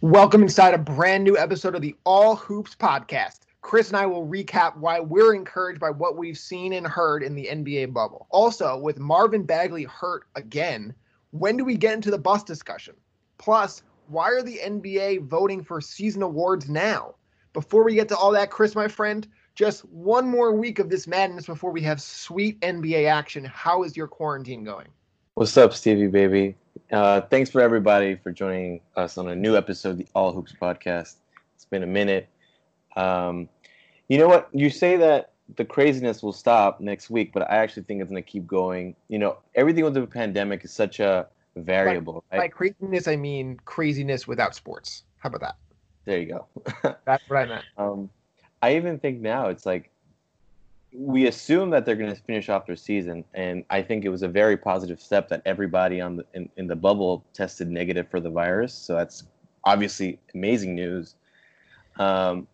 Welcome inside a brand new episode of the All Hoops podcast. Chris and I will recap why we're encouraged by what we've seen and heard in the NBA bubble. Also, with Marvin Bagley hurt again, when do we get into the bus discussion? Plus, why are the NBA voting for season awards now? Before we get to all that, Chris, my friend, just one more week of this madness before we have sweet NBA action. How is your quarantine going? What's up, Stevie baby? Uh, thanks for everybody for joining us on a new episode of the All Hoops podcast. It's been a minute. Um, you know what? You say that the craziness will stop next week, but I actually think it's going to keep going. You know, everything with the pandemic is such a variable. By, right? by craziness, I mean craziness without sports. How about that? There you go. That's what I meant. Um, I even think now it's like we assume that they're going to finish off their season, and I think it was a very positive step that everybody on the in, in the bubble tested negative for the virus. So that's obviously amazing news. Um,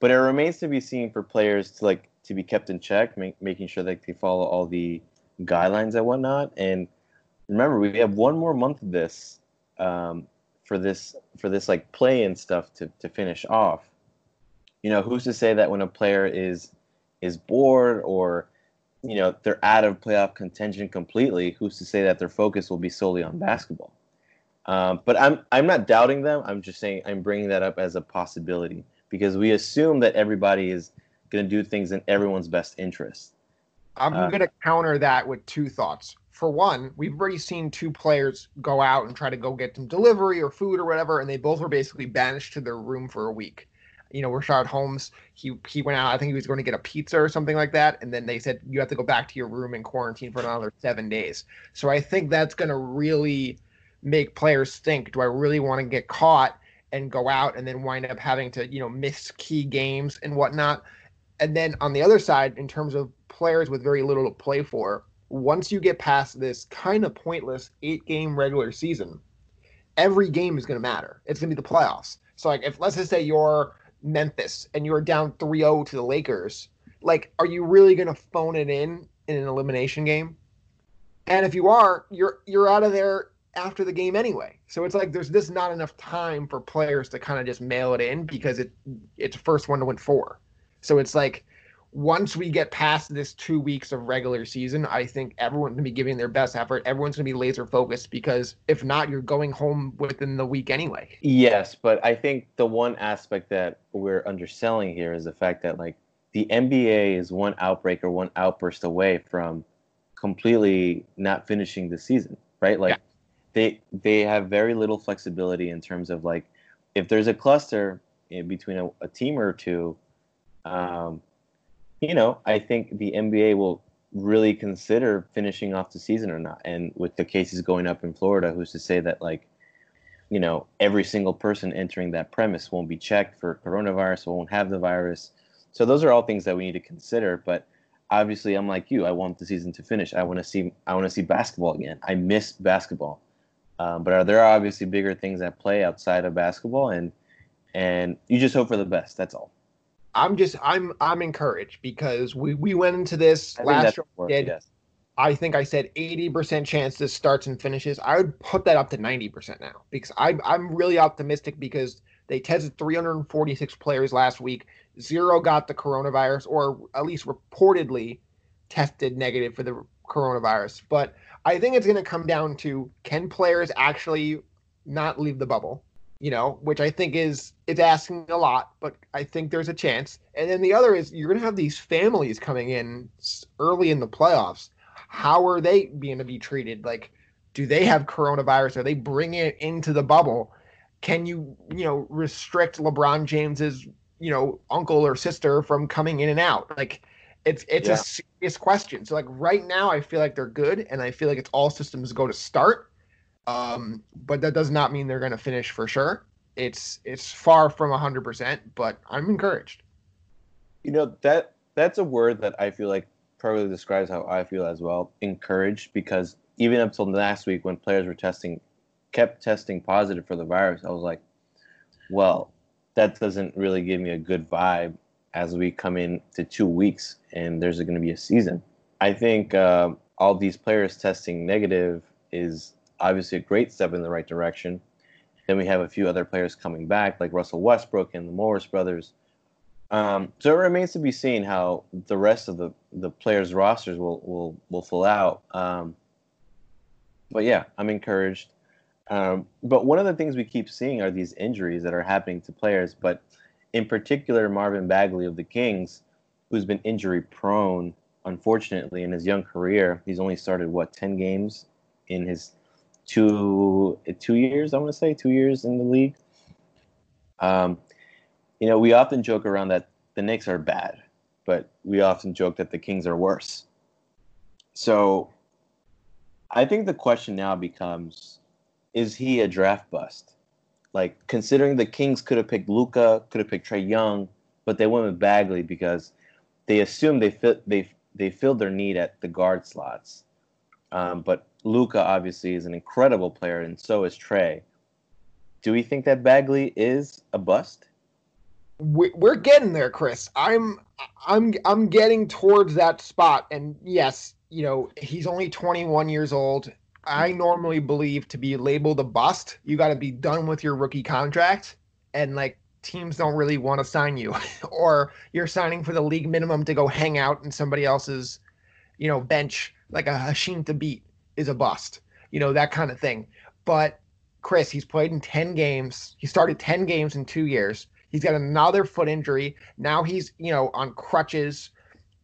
but it remains to be seen for players to like to be kept in check, make, making sure that they follow all the guidelines and whatnot. And remember, we have one more month of this um, for this for this like play and stuff to to finish off. You know, who's to say that when a player is is bored or you know they're out of playoff contention completely, who's to say that their focus will be solely on basketball? Um, but I'm I'm not doubting them. I'm just saying I'm bringing that up as a possibility because we assume that everybody is going to do things in everyone's best interest. I'm uh, going to counter that with two thoughts. For one, we've already seen two players go out and try to go get some delivery or food or whatever, and they both were basically banished to their room for a week you know, Richaun Holmes, he he went out. I think he was going to get a pizza or something like that, and then they said you have to go back to your room and quarantine for another seven days. So I think that's going to really make players think: Do I really want to get caught and go out and then wind up having to you know miss key games and whatnot? And then on the other side, in terms of players with very little to play for, once you get past this kind of pointless eight game regular season, every game is going to matter. It's going to be the playoffs. So like if let's just say you're Memphis and you're down 3-0 to the Lakers, like are you really going to phone it in in an elimination game? And if you are, you're you're out of there after the game anyway. So it's like there's just not enough time for players to kind of just mail it in because it it's first one to win four. So it's like once we get past this two weeks of regular season, I think everyone's gonna be giving their best effort. Everyone's gonna be laser focused because if not, you're going home within the week anyway. Yes, but I think the one aspect that we're underselling here is the fact that like the NBA is one outbreak or one outburst away from completely not finishing the season, right? Like yeah. they they have very little flexibility in terms of like if there's a cluster in between a, a team or two. Um, you know, I think the NBA will really consider finishing off the season or not. And with the cases going up in Florida, who's to say that like, you know, every single person entering that premise won't be checked for coronavirus, won't have the virus. So those are all things that we need to consider. But obviously, I'm like you. I want the season to finish. I want to see. I want to see basketball again. I miss basketball. Um, but are there are obviously bigger things at play outside of basketball? And and you just hope for the best. That's all. I'm just I'm I'm encouraged because we we went into this I last year. Did, yes. I think I said 80% chance this starts and finishes. I would put that up to 90% now because I'm I'm really optimistic because they tested 346 players last week. Zero got the coronavirus or at least reportedly tested negative for the coronavirus. But I think it's going to come down to can players actually not leave the bubble? You know, which I think is it's asking a lot, but I think there's a chance. And then the other is you're going to have these families coming in early in the playoffs. How are they being to be treated? Like, do they have coronavirus? Are they bringing it into the bubble? Can you, you know, restrict LeBron James's, you know, uncle or sister from coming in and out? Like, it's it's yeah. a serious question. So like right now, I feel like they're good, and I feel like it's all systems go to start um, but that does not mean they're going to finish for sure. It's it's far from 100%, but I'm encouraged. You know, that that's a word that I feel like probably describes how I feel as well, encouraged because even up till last week when players were testing kept testing positive for the virus, I was like, well, that doesn't really give me a good vibe as we come into two weeks and there's going to be a season. I think uh, all these players testing negative is obviously a great step in the right direction. Then we have a few other players coming back, like Russell Westbrook and the Morris brothers. Um, so it remains to be seen how the rest of the, the players' rosters will, will, will fill out. Um, but yeah, I'm encouraged. Um, but one of the things we keep seeing are these injuries that are happening to players. But in particular, Marvin Bagley of the Kings, who's been injury prone, unfortunately, in his young career. He's only started, what, 10 games in his two two years, I want to say, two years in the league. Um, you know, we often joke around that the Knicks are bad, but we often joke that the Kings are worse. So I think the question now becomes is he a draft bust? Like, considering the Kings could have picked Luka, could have picked Trae Young, but they went with Bagley because they assumed they fit, they they filled their need at the guard slots. Um, but Luka obviously is an incredible player, and so is Trae. Do we think that Bagley is a bust? We're getting there, Chris. I'm I'm I'm getting towards that spot, and yes, you know he's only 21 years old. I normally believe to be labeled a bust, you got to be done with your rookie contract, and like teams don't really want to sign you, or you're signing for the league minimum to go hang out in somebody else's, you know, bench like a Hasheem Thabeet is a bust, you know, that kind of thing. But Chris, he's played in 10 games. He started 10 games in two years. He's got another foot injury. Now he's, you know, on crutches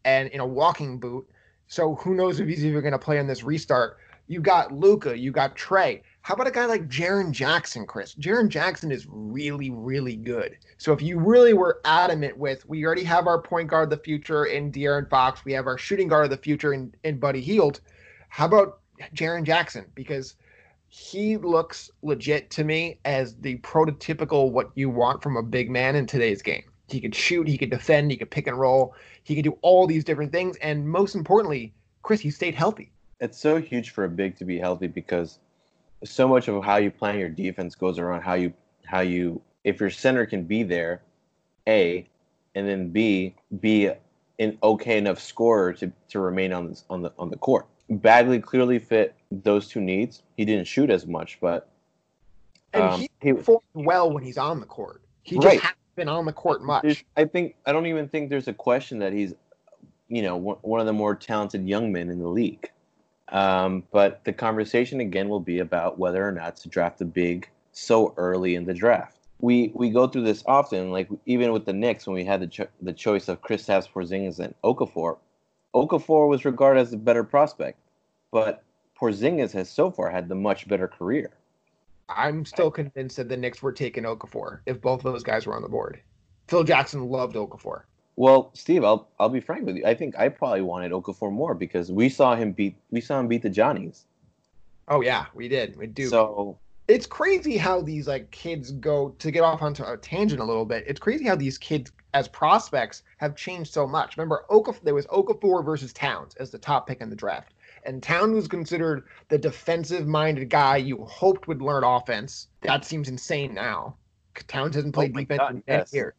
and in a walking boot. So who knows if he's even going to play in this restart. You got Luka, you got Trae. How about a guy like Jaren Jackson, Chris? Jaren Jackson is really, really good. So if you really were adamant with, we already have our point guard of the future in De'Aaron Fox, we have our shooting guard of the future in, in Buddy Hield. How about Jaren Jackson because he looks legit to me as the prototypical what you want from a big man in today's game. He could shoot, he could defend, he could pick and roll, he could do all these different things, and most importantly, Chris, he stayed healthy. It's so huge for a big to be healthy because so much of how you plan your defense goes around how you how you if your center can be there, a, and then b be an okay enough scorer to to remain on on the on the court. Bagley clearly fit those two needs. He didn't shoot as much, but and um, he, he performed well when he's on the court. He just right. hasn't been on the court much. There's, I think I don't even think there's a question that he's, you know, one of the more talented young men in the league. Um, but the conversation again will be about whether or not to draft a big so early in the draft. We we go through this often, like even with the Knicks when we had the cho- the choice of Kristaps Porzingis and Okafor. Okafor was regarded as a better prospect, but Porzingis has so far had the much better career. I'm still convinced that the Knicks were taking Okafor if both of those guys were on the board. Phil Jackson loved Okafor. Well, Steve, I'll I'll be frank with you. I think I probably wanted Okafor more because we saw him beat we saw him beat the Johnnies. Oh yeah, we did. We do. So it's crazy how these like kids go to get off onto a tangent a little bit. It's crazy how these kids as prospects have changed so much. Remember, Okafor, there was Okafor versus Towns as the top pick in the draft, and Towns was considered the defensive-minded guy you hoped would learn offense. That seems insane now. Towns hasn't played oh defense God, in yes. years.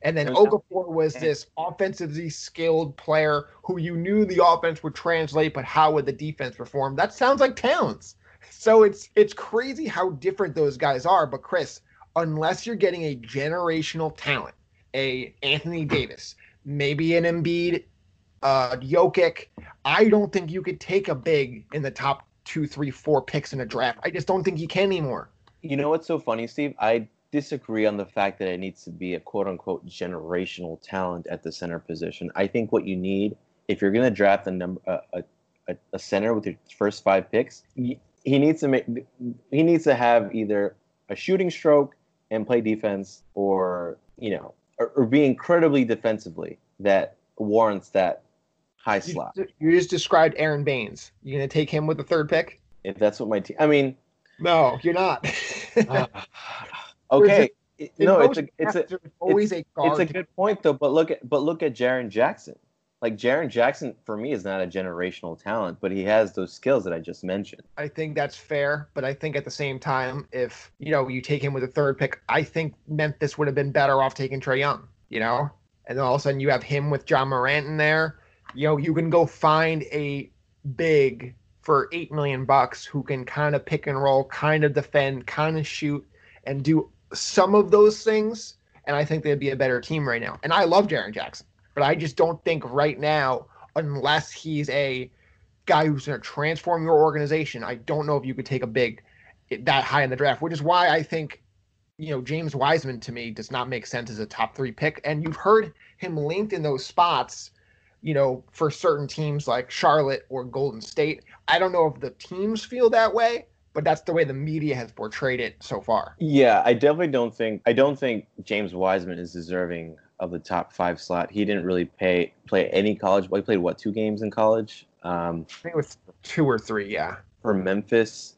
And then Okafor was this offensively skilled player who you knew the offense would translate, but how would the defense perform? That sounds like Towns. So it's it's crazy how different those guys are. But Chris, unless you're getting a generational talent, a Anthony Davis, maybe an Embiid, uh, Jokic, I don't think you could take a big in the top two, three, four picks in a draft. I just don't think you can anymore. You know what's so funny, Steve? I disagree on the fact that it needs to be a quote unquote generational talent at the center position. I think what you need, if you're going to draft a number a, a, center with your first five picks, he needs to make he needs to have either a shooting stroke and play defense, or you know, or, be incredibly defensively that warrants that high slot. You just described Aron Baynes. You're gonna take him with the third pick? If that's what my team, I mean, no, you're not. uh, okay, no, it's a it's a always it's, a it's a good point though. But look at but look at Jaren Jackson like Jaren Jackson for me is not a generational talent, but he has those skills that I just mentioned. I think that's fair, but I think at the same time, if you know you take him with a third pick, I think Memphis would have been better off taking Trae Young. You know, and then all of a sudden you have him with Ja Morant in there. You know, you can go find a big for eight million bucks who can kind of pick and roll, kind of defend, kind of shoot, and do some of those things. And I think they'd be a better team right now. And I love Jaren Jackson, but I just don't think right now, unless he's a guy who's going to transform your organization, I don't know if you could take a big eh, that high in the draft, which is why I think, you know, James Wiseman to me does not make sense as a top three pick. And you've heard him linked in those spots, you know, for certain teams like Charlotte or Golden State. I don't know if the teams feel that way, but that's the way the media has portrayed it so far. Yeah, I definitely don't think I don't think James Wiseman is deserving of the top five slot. He didn't really pay play any college. Well, he played what two games in college? Um, I think it was two or three. Yeah, for Memphis.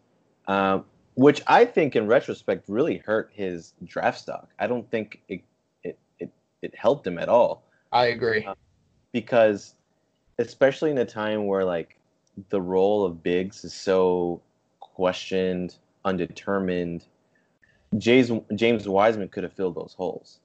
Um, which I think in retrospect really hurt his draft stock. I don't think it it it, it helped him at all. I agree. Uh, because especially in a time where like the role of bigs is so questioned, undetermined, James James Wiseman could have filled those holes.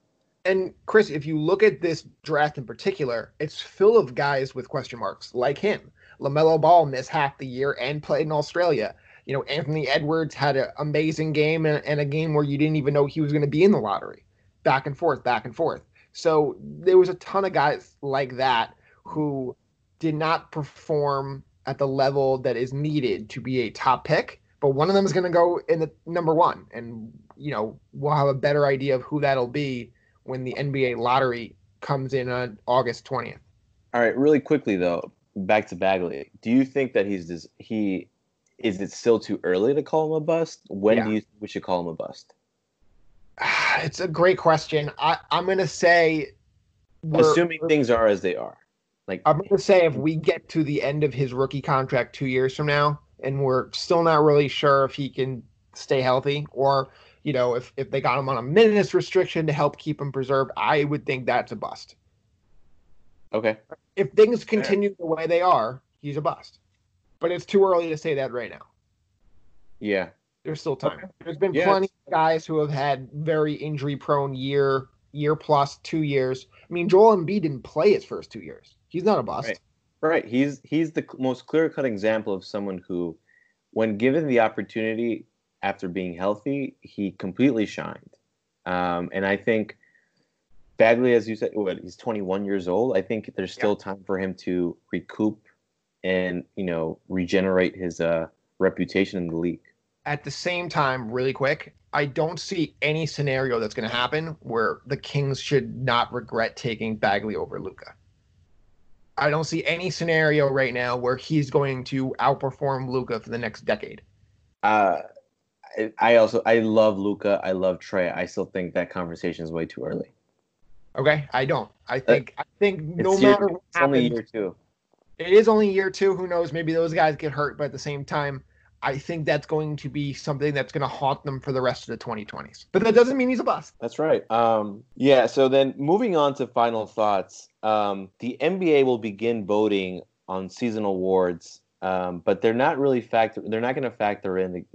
And Chris, if you look at this draft in particular, it's full of guys with question marks like him. LaMelo Ball missed half the year and played in Australia you know, Anthony Edwards had an amazing game and, and a game where you didn't even know he was going to be in the lottery, back and forth, back and forth. So there was a ton of guys like that who did not perform at the level that is needed to be a top pick. But one of them is going to go in the number one, and you know we'll have a better idea of who that'll be when the NBA lottery comes in on August twentieth. All right, really quickly though, back to Bagley. Do you think that he's he is it still too early to call him a bust? When yeah. do you think we should call him a bust? It's a great question. I, I'm gonna say assuming things are as they are. Like I'm gonna say if we get to the end of his rookie contract two years from now and we're still not really sure if he can stay healthy or you know if, if they got him on a minutes restriction to help keep him preserved, I would think that's a bust. Okay. If things continue the way they are, he's a bust but it's too early to say that right now. Yeah. There's still time. Okay. There's been yeah, plenty of guys who have had very injury prone year, year plus, two years. I mean, Joel Embiid didn't play his first two years. He's not a bust. Right. right. He's he's the most clear cut example of someone who, when given the opportunity after being healthy, he completely shined. Um, and I think Bagley, as you said, what, he's 21 years old. I think there's still yeah. time for him to recoup and you know regenerate his uh, reputation in the league. At the same time, really quick, I don't see any scenario that's going to happen where the Kings should not regret taking Bagley over Luka. I don't see any scenario right now where he's going to outperform Luka for the next decade. Uh, I also I love Luka. I love Trae. I still think that conversation is way too early. Okay, I don't. I uh, think uh, I think no matter year, what happens, only year two it is only year two. Who knows? Maybe those guys get hurt, but at the same time, I think that's going to be something that's going to haunt them for the rest of the 2020s. But that doesn't mean he's a bust. That's right. Um, yeah. So then moving on to final thoughts, um, the NBA will begin voting on season awards, um, but they're not really factor. They're not going to factor in the,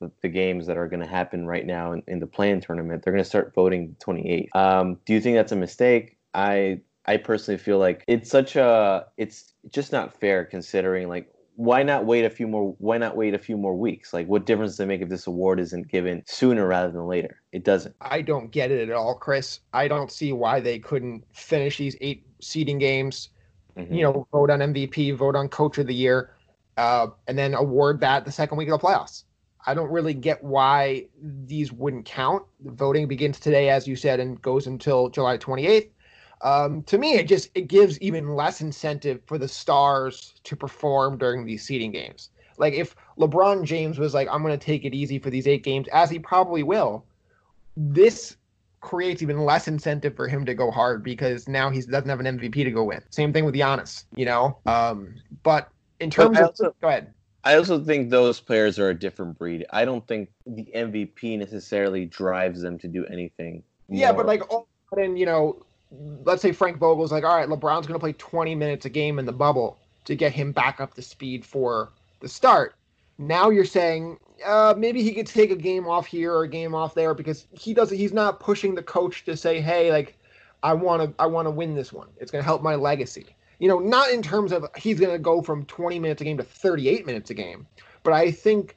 the, the, games that are going to happen right now in, in the play-in tournament. They're going to start voting 28th. Um, do you think that's a mistake? I I personally feel like it's such a it's just not fair considering like why not wait a few more why not wait a few more weeks like what difference does it make if this award isn't given sooner rather than later it doesn't i don't get it at all chris i don't see why they couldn't finish these eight seeding games mm-hmm. you know vote on mvp vote on coach of the year uh, and then award that the second week of the playoffs i don't really get why these wouldn't count the voting begins today as you said and goes until july 28th um, to me, it just it gives even less incentive for the stars to perform during these seeding games. Like if LeBron James was like, "I'm going to take it easy for these eight games," as he probably will, this creates even less incentive for him to go hard because now he doesn't have an MVP to go win. Same thing with Giannis, you know. Um, but in terms also, of, go ahead. I also think those players are a different breed. I don't think the MVP necessarily drives them to do anything. Yeah, more. but like all of a sudden, you know, let's say Frank Vogel's like, all right, LeBron's going to play 20 minutes a game in the bubble to get him back up to speed for the start. Now you're saying uh, maybe he could take a game off here or a game off there because he doesn't. He's not pushing the coach to say, hey, like I want to I want to win this one. It's going to help my legacy. You know, not in terms of he's going to go from 20 minutes a game to 38 minutes a game, but I think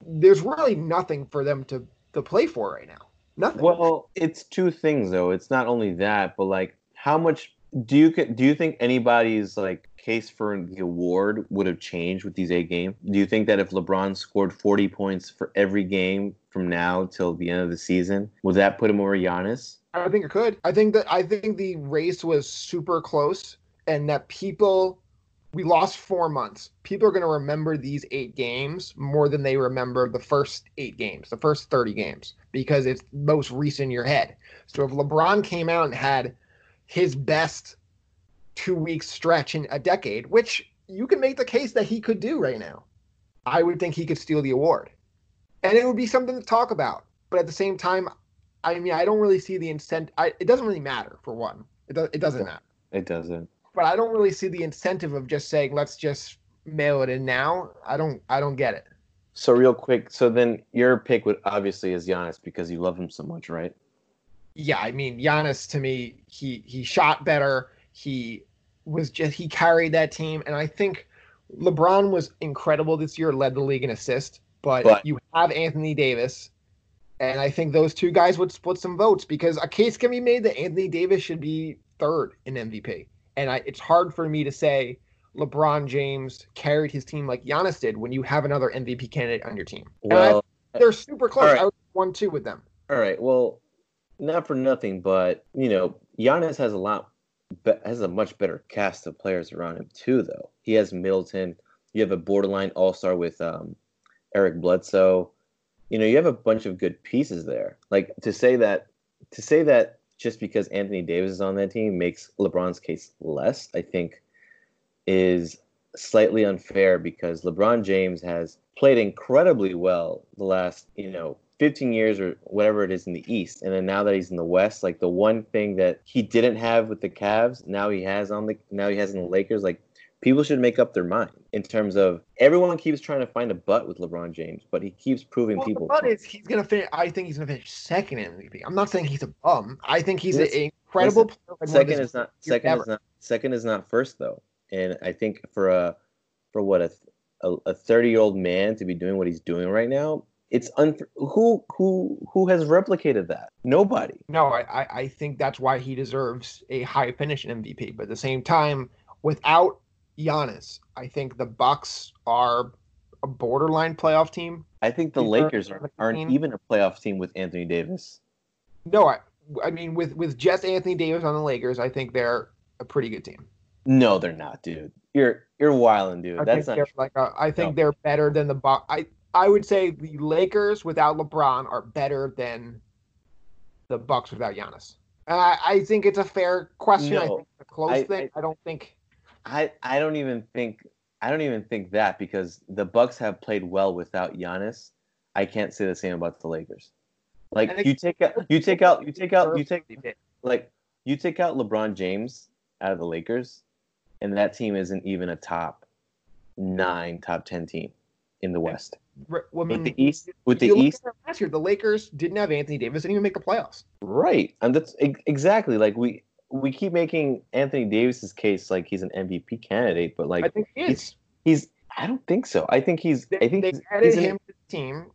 there's really nothing for them to to play for right now. Nothing. Well, it's two things though. It's not only that, but like how much do you do you think anybody's like case for the award would have changed with these eight games? Do you think that if LeBron scored 40 points for every game from now till the end of the season, would that put him over Giannis? I think it could. I think that I think the race was super close and that people we lost four months. People are going to remember these eight games more than they remember the first eight games, the first 30 games, because it's most recent in your head. So if LeBron came out and had his best two week stretch in a decade, which you can make the case that he could do right now, I would think he could steal the award. And it would be something to talk about. But at the same time, I mean, I don't really see the incentive. It doesn't really matter, for one. It, do- it doesn't matter. It doesn't. But I don't really see the incentive of just saying, let's just mail it in now. I don't. I don't get it. So real quick, so then your pick would obviously is Giannis because you love him so much, right? Yeah, I mean, Giannis to me, he he shot better. He was just he carried that team, and I think LeBron was incredible this year, led the league in assists. But, But- you have Anthony Davis, and I think those two guys would split some votes because a case can be made that Anthony Davis should be third in MVP. And I, it's hard for me to say LeBron James carried his team like Giannis did when you have another MVP candidate on your team. And I- they're super close. right. I would one two with them. all right. Well, not for nothing, but you know, Giannis has a lot has a much better cast of players around him too. Though he has Middleton, you have a borderline All Star with um, Eric Bledsoe. You know, you have a bunch of good pieces there. Like to say that to say that just because Anthony Davis is on that team makes LeBron's case less, I think, is slightly unfair because LeBron James has played incredibly well the last, you know, 15 years or whatever it is in the East. And then now that he's in the West, like the one thing that he didn't have with the Cavs, now he has on the now he has in the Lakers, like people should make up their mind in terms of everyone keeps trying to find a butt with LeBron James, but he keeps proving Well, people the butt is he's gonna finish. I think he's gonna finish second in MVP. I'm not saying he's a bum. I think he's Listen, an incredible player. one of second is not second ever. is not second is not first though and i think for a for what a a 30 year old man to be doing what he's doing right now it's un who who who has replicated that nobody No, I, I I think that's why he deserves a high finish in MVP. But at the same time, without Giannis, I think the Bucks are a borderline playoff team. i think the lakers aren't, aren't even a playoff team with anthony davis No, I I mean with with just Anthony Davis on the Lakers, I think they're a pretty good team. no they're not dude you're you're wilding dude I that's not like a, I think No. they're better than the Bucks. I I would say the Lakers without LeBron are better than the Bucks without Giannis. And I, I think it's a fair question. I think it's a close I- thing. I, don't think I I don't even think I don't even think that because the Bucks have played well without Giannis. I can't say the same about the Lakers. Like you take out you take out you take out you take like you take out LeBron James out of the Lakers, and that team isn't even a top nine, top ten team in the West. Well, I mean, With the East, with the East, last year, the Lakers didn't have Anthony Davis, didn't even make the playoffs. right? And that's exactly like we we keep making Anthony Davis's case like he's an MVP candidate, but I like think he is. he's I don't think so. I think he's They, I think they he's, added he's him to the team.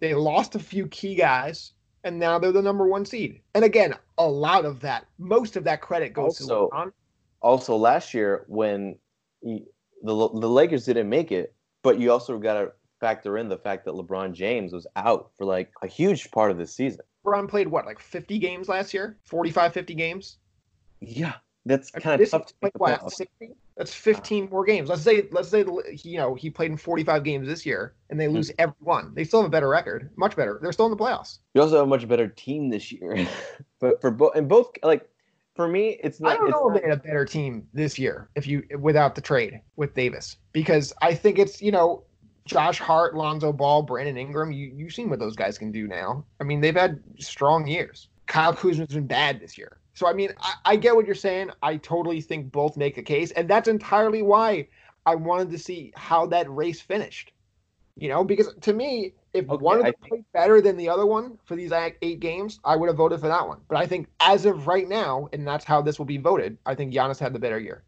They lost a few key guys, and now they're the number one seed. And again, a lot of that, most of that credit goes Also- to LeBron. also last year when he, the the Lakers didn't make it, but you also got to factor in the fact that LeBron James was out for like a huge part of the season. LeBron played what, like 50 games last year? 45, 50 games? Yeah, that's kind of tough to like what, 60? That's 15 more games. Let's say, let's say, you know, he played in 45 games this year, and Hmm. they lose every one. They still have a better record, much better. They're still in the playoffs. You also have a much better team this year, but for both and both like for me, it's not. I don't it's know if they had a better team this year if you without the trade with Davis because I think it's you know Josh Hart, Lonzo Ball, Brandon Ingram. You you've seen what those guys can do now. I mean they've had strong years. Kyle Kuzma's been bad this year. So I mean I, I get what you're saying. I totally think both make a case, and that's entirely why I wanted to see how that race finished. You know, because to me, If Okay, one of them played better than the other one for these eight games, I would have voted for that one. But I think as of right now, and that's how this will be voted, I think Giannis had the better year.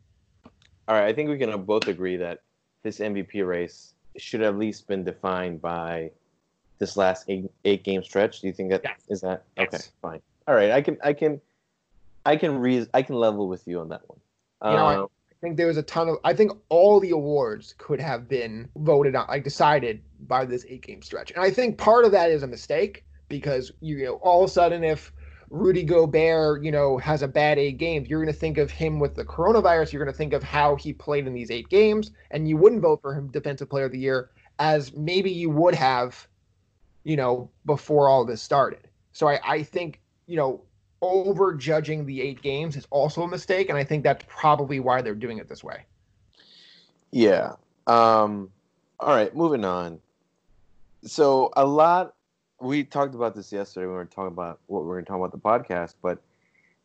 All right, I think we can both agree that this MVP race should have at least been defined by this last eight, eight game stretch. Do you think that is Yes. that Yes. okay? Fine. All right, I can I can I can re- I can level with you on that one. You know, I- Uh, I think there was a ton of. I think all the awards could have been voted on, like decided by this eight game stretch. And I think part of that is a mistake because you know all of a sudden if Rudy Gobert, you know, has a bad eight games, you're going to think of him with the coronavirus. You're going to think of how he played in these eight games, and you wouldn't vote for him defensive player of the year as maybe you would have, you know, before all this started. So I, I think you know over judging the eight games is also a mistake, and I think that's probably why they're doing it this way. Yeah. Um, all right, moving on. So a lot we talked about this yesterday when we were talking about what we were going to talk about the podcast, but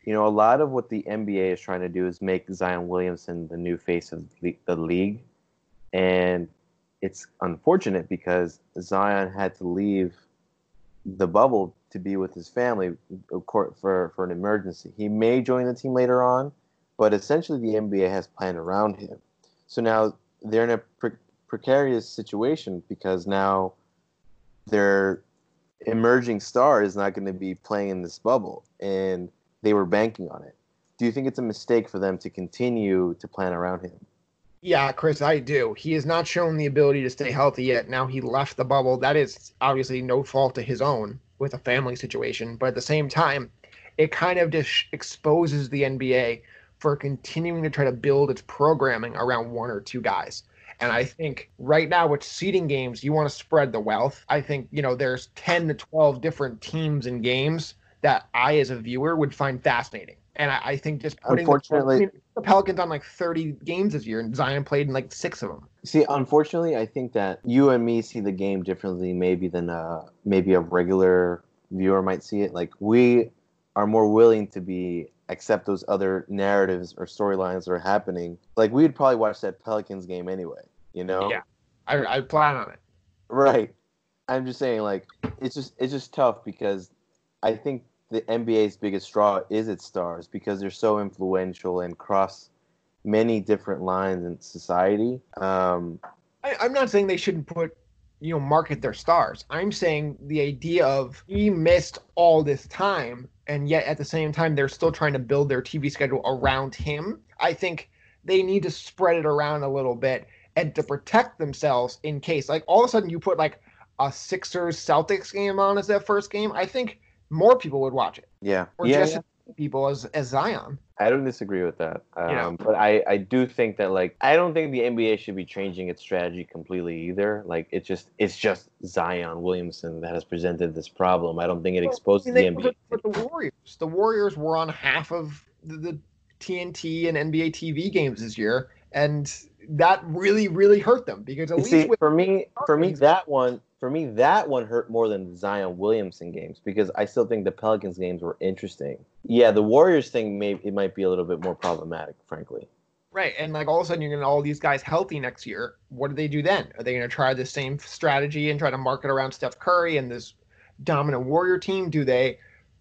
you know, a lot of what the NBA is trying to do is make Zion Williamson the new face of the league, and it's unfortunate because Zion had to leave the bubble to be with his family for for an emergency. He may join the team later on, but essentially the NBA has planned around him. So now they're in a pre- precarious situation because now their emerging star is not going to be playing in this bubble, and they were banking on it. Do you think it's a mistake for them to continue to plan around him? Yeah, Chris, I do. He has not shown the ability to stay healthy yet. Now he left the bubble. That is obviously no fault of his own with a family situation, but at the same time, it kind of just exposes the NBA for continuing to try to build its programming around one or two guys. And I think right now with seeding games, you want to spread the wealth. I think, you know, there's 10 to 12 different teams and games that I, as a viewer, would find fascinating. And I, I think just putting the- Unfortunately- I mean, the Pelicans on like 30 games this year, and Zion played in like six of them. See, unfortunately, I think that you and me see the game differently, maybe than uh, maybe a regular viewer might see it. Like we are more willing to be accept those other narratives or storylines that are happening. Like we'd probably watch that Pelicans game anyway. You know? Yeah. I, I plan on it. Right. I'm just saying, like, it's just it's just tough because I think the NBA's biggest straw is its stars because they're so influential and cross many different lines in society. Um, I, I'm not saying they shouldn't put, you know, market their stars. I'm saying the idea of he missed all this time, and yet at the same time they're still trying to build their TV schedule around him. I think they need to spread it around a little bit and to protect themselves in case, like, all of a sudden you put like a Sixers Celtics game on as their first game. I think more people would watch it, yeah, or yeah, just yeah. people as as Zion. I don't disagree with that. Um, Yeah. But I, I do think that like I don't think the NBA should be changing its strategy completely either. Like it's just it's just Zion Williamson that has presented this problem. I don't think it Well, exposes I the mean, they NBA. with the Warriors. The Warriors were on half of the, the TNT and NBA TV games this year, and that really, really hurt them because at You least See, for me, for me, that one, for me, that one hurt more than Zion Williamson games because I still think the Pelicans games were interesting. Yeah, the Warriors thing, may it might be a little bit more problematic, frankly. right, and like all of a sudden you're gonna all these guys healthy next year. What do they do then? Are they gonna try the same strategy and try to market around Steph Curry and this dominant Warrior team? Do they?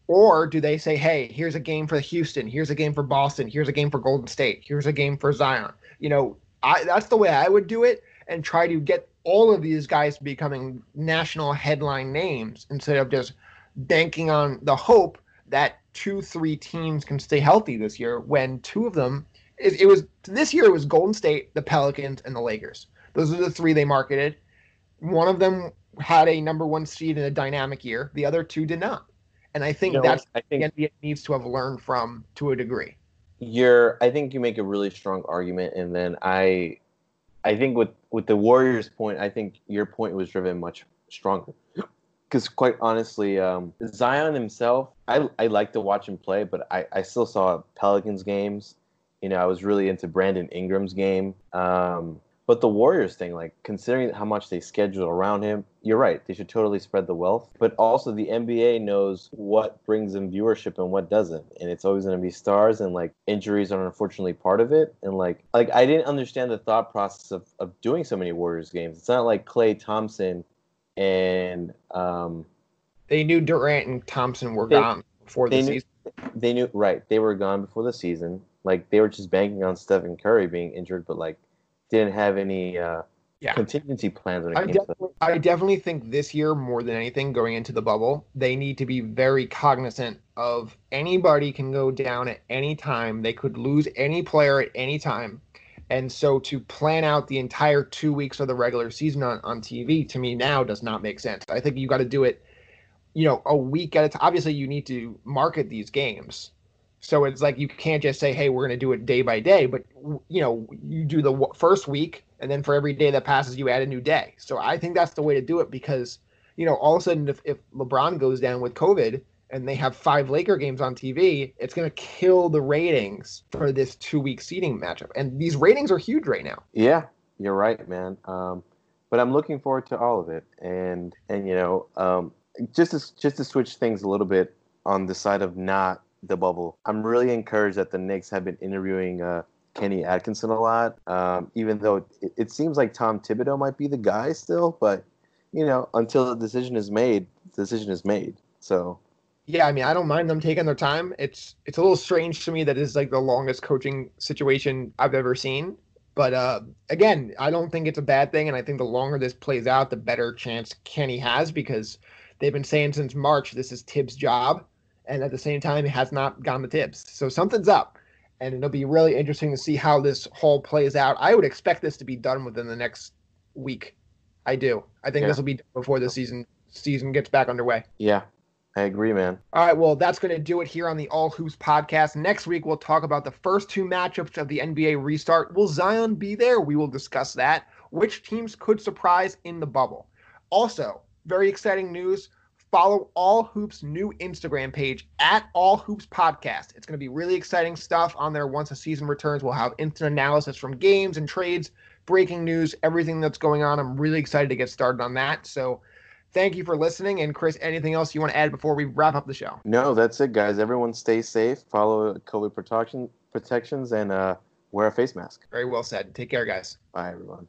Or do they say, hey, here's a game for Houston, here's a game for Boston, here's a game for Golden State, here's a game for Zion? You know, I that's the way I would do it and try to get all of these guys becoming national headline names instead of just banking on the hope that two, three teams can stay healthy this year when two of them it, it was this year it was Golden State, the Pelicans, and the Lakers. Those are the three they marketed. One of them had a number one seed in a dynamic year. The other two did not. And I think You know, that's I the think NBA needs to have learned from to a degree. you're. I think you make a really strong argument, and then I, I think with with the Warriors' point, I think your point was driven much stronger. Because quite honestly, um, Zion himself, I I like to watch him play, but I I still saw Pelicans games. You know, I was really into Brandon Ingram's game. Um, but the Warriors thing, like considering how much they schedule around him, you're right. They should totally spread the wealth. But also, the NBA knows what brings them viewership and what doesn't, and it's always going to be stars. And like injuries are unfortunately part of it. And like like I didn't understand the thought process of of doing so many Warriors games. It's not like Klay Thompson and um, they knew Durant and Thompson were They- gone before the knew- season. they knew right they were gone before the season. Like they were just banking on Stephen Curry being injured, but like didn't have any uh, Yeah. contingency plans when it I came to definitely, I definitely think this year more than anything going into the bubble, they need to be very cognizant of anybody can go down at any time. They could lose any player at any time. And so to plan out the entire two weeks of the regular season on, on TV to me now does not make sense. I think you got to do it, you know, a week at a time. Obviously, you need to market these games. So it's like you can't just say, "Hey, we're going to do it day by day," but you know, you do the first week, and then for every day that passes, you add a new day. So I think that's the way to do it because, you know, all of a sudden, if, if LeBron goes down with COVID and they have five Laker games on TV, it's going to kill the ratings for this two-week seeding matchup. And these ratings are huge right now. Yeah, you're right, man. Um, but I'm looking forward to all of it, and and you know, um, just to just to switch things a little bit on the side of not the bubble. I'm really encouraged that the Knicks have been interviewing uh, Kenny Atkinson a lot, um, even though it, it seems like Tom Thibodeau might be the guy still, but you know, until the decision is made, the decision is made. So Yeah, I mean, I don't mind them taking their time. It's it's a little strange to me that it's like the longest coaching situation I've ever seen. But uh, again, I don't think it's a bad thing, and I think the longer this plays out, the better chance Kenny has because they've been saying since March this is Thibs' job, and at the same time, it has not gotten the tips. So something's up, and it'll be really interesting to see how this whole plays out. I would expect this to be done within the next week. I do. I think Yeah. this will be done before the season season gets back underway. yeah, I agree, man. All right, well, that's going to do it here on the All Hoops podcast. Next week, we'll talk about the first two matchups of the NBA restart. Will Zion be there? We will discuss that. Which teams could surprise in the bubble? Also, very exciting news. Follow All Hoops' new Instagram page at All Hoops Podcast. It's going to be really exciting stuff on there once the season returns. We'll have instant analysis from games and trades, breaking news, everything that's going on. I'm really excited to get started on that. So, thank you for listening. And Chris, anything else you want to add before we wrap up the show? No, that's it, guys. Everyone stay safe, follow COVID protection protections, and uh, wear a face mask. Very well said. Take care, guys. Bye, everyone.